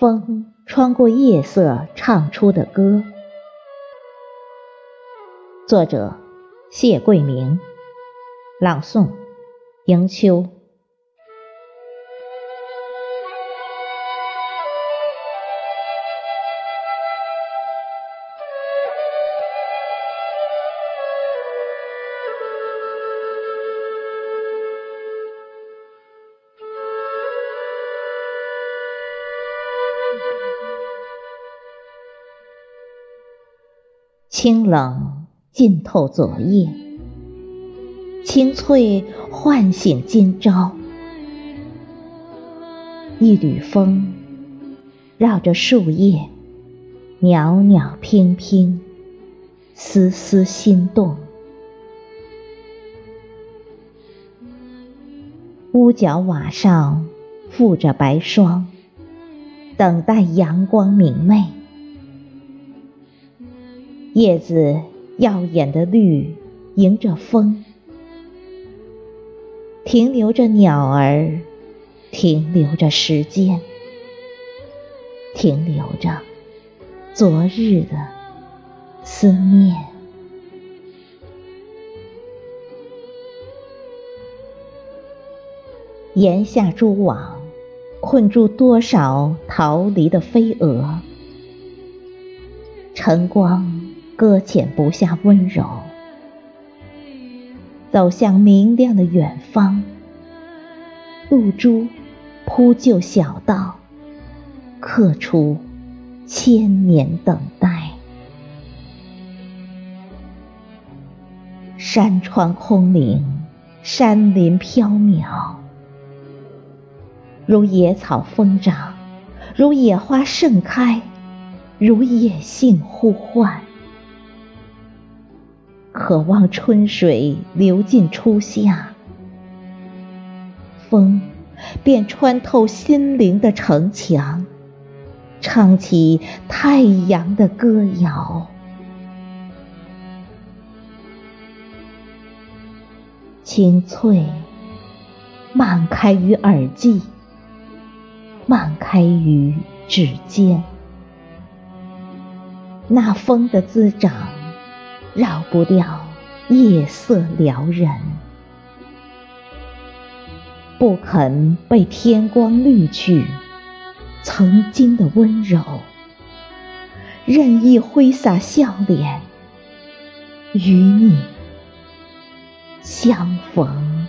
风穿过夜色唱出的歌。作者：谢桂明，朗诵：迎秋。清冷浸透昨夜，清脆唤醒今朝。一缕风绕着树叶，袅袅娉娉，丝丝心动。屋角瓦上覆着白霜，等待阳光明媚。叶子耀眼的绿，迎着风，停留着鸟儿，停留着时间，停留着昨日的思念。檐下蛛网困住多少逃离的飞蛾，晨光。搁浅不下温柔，走向明亮的远方。露珠铺就小道，刻出千年等待。山川空灵，山林飘渺，如野草疯长，如野花盛开，如野性呼唤。渴望春水流进初夏，风便穿透心灵的城墙，唱起太阳的歌谣。清脆漫开于耳际，漫开于指尖，那风的滋长。绕不掉夜色撩人，不肯被天光滤去曾经的温柔，任意挥洒笑脸，与你相逢。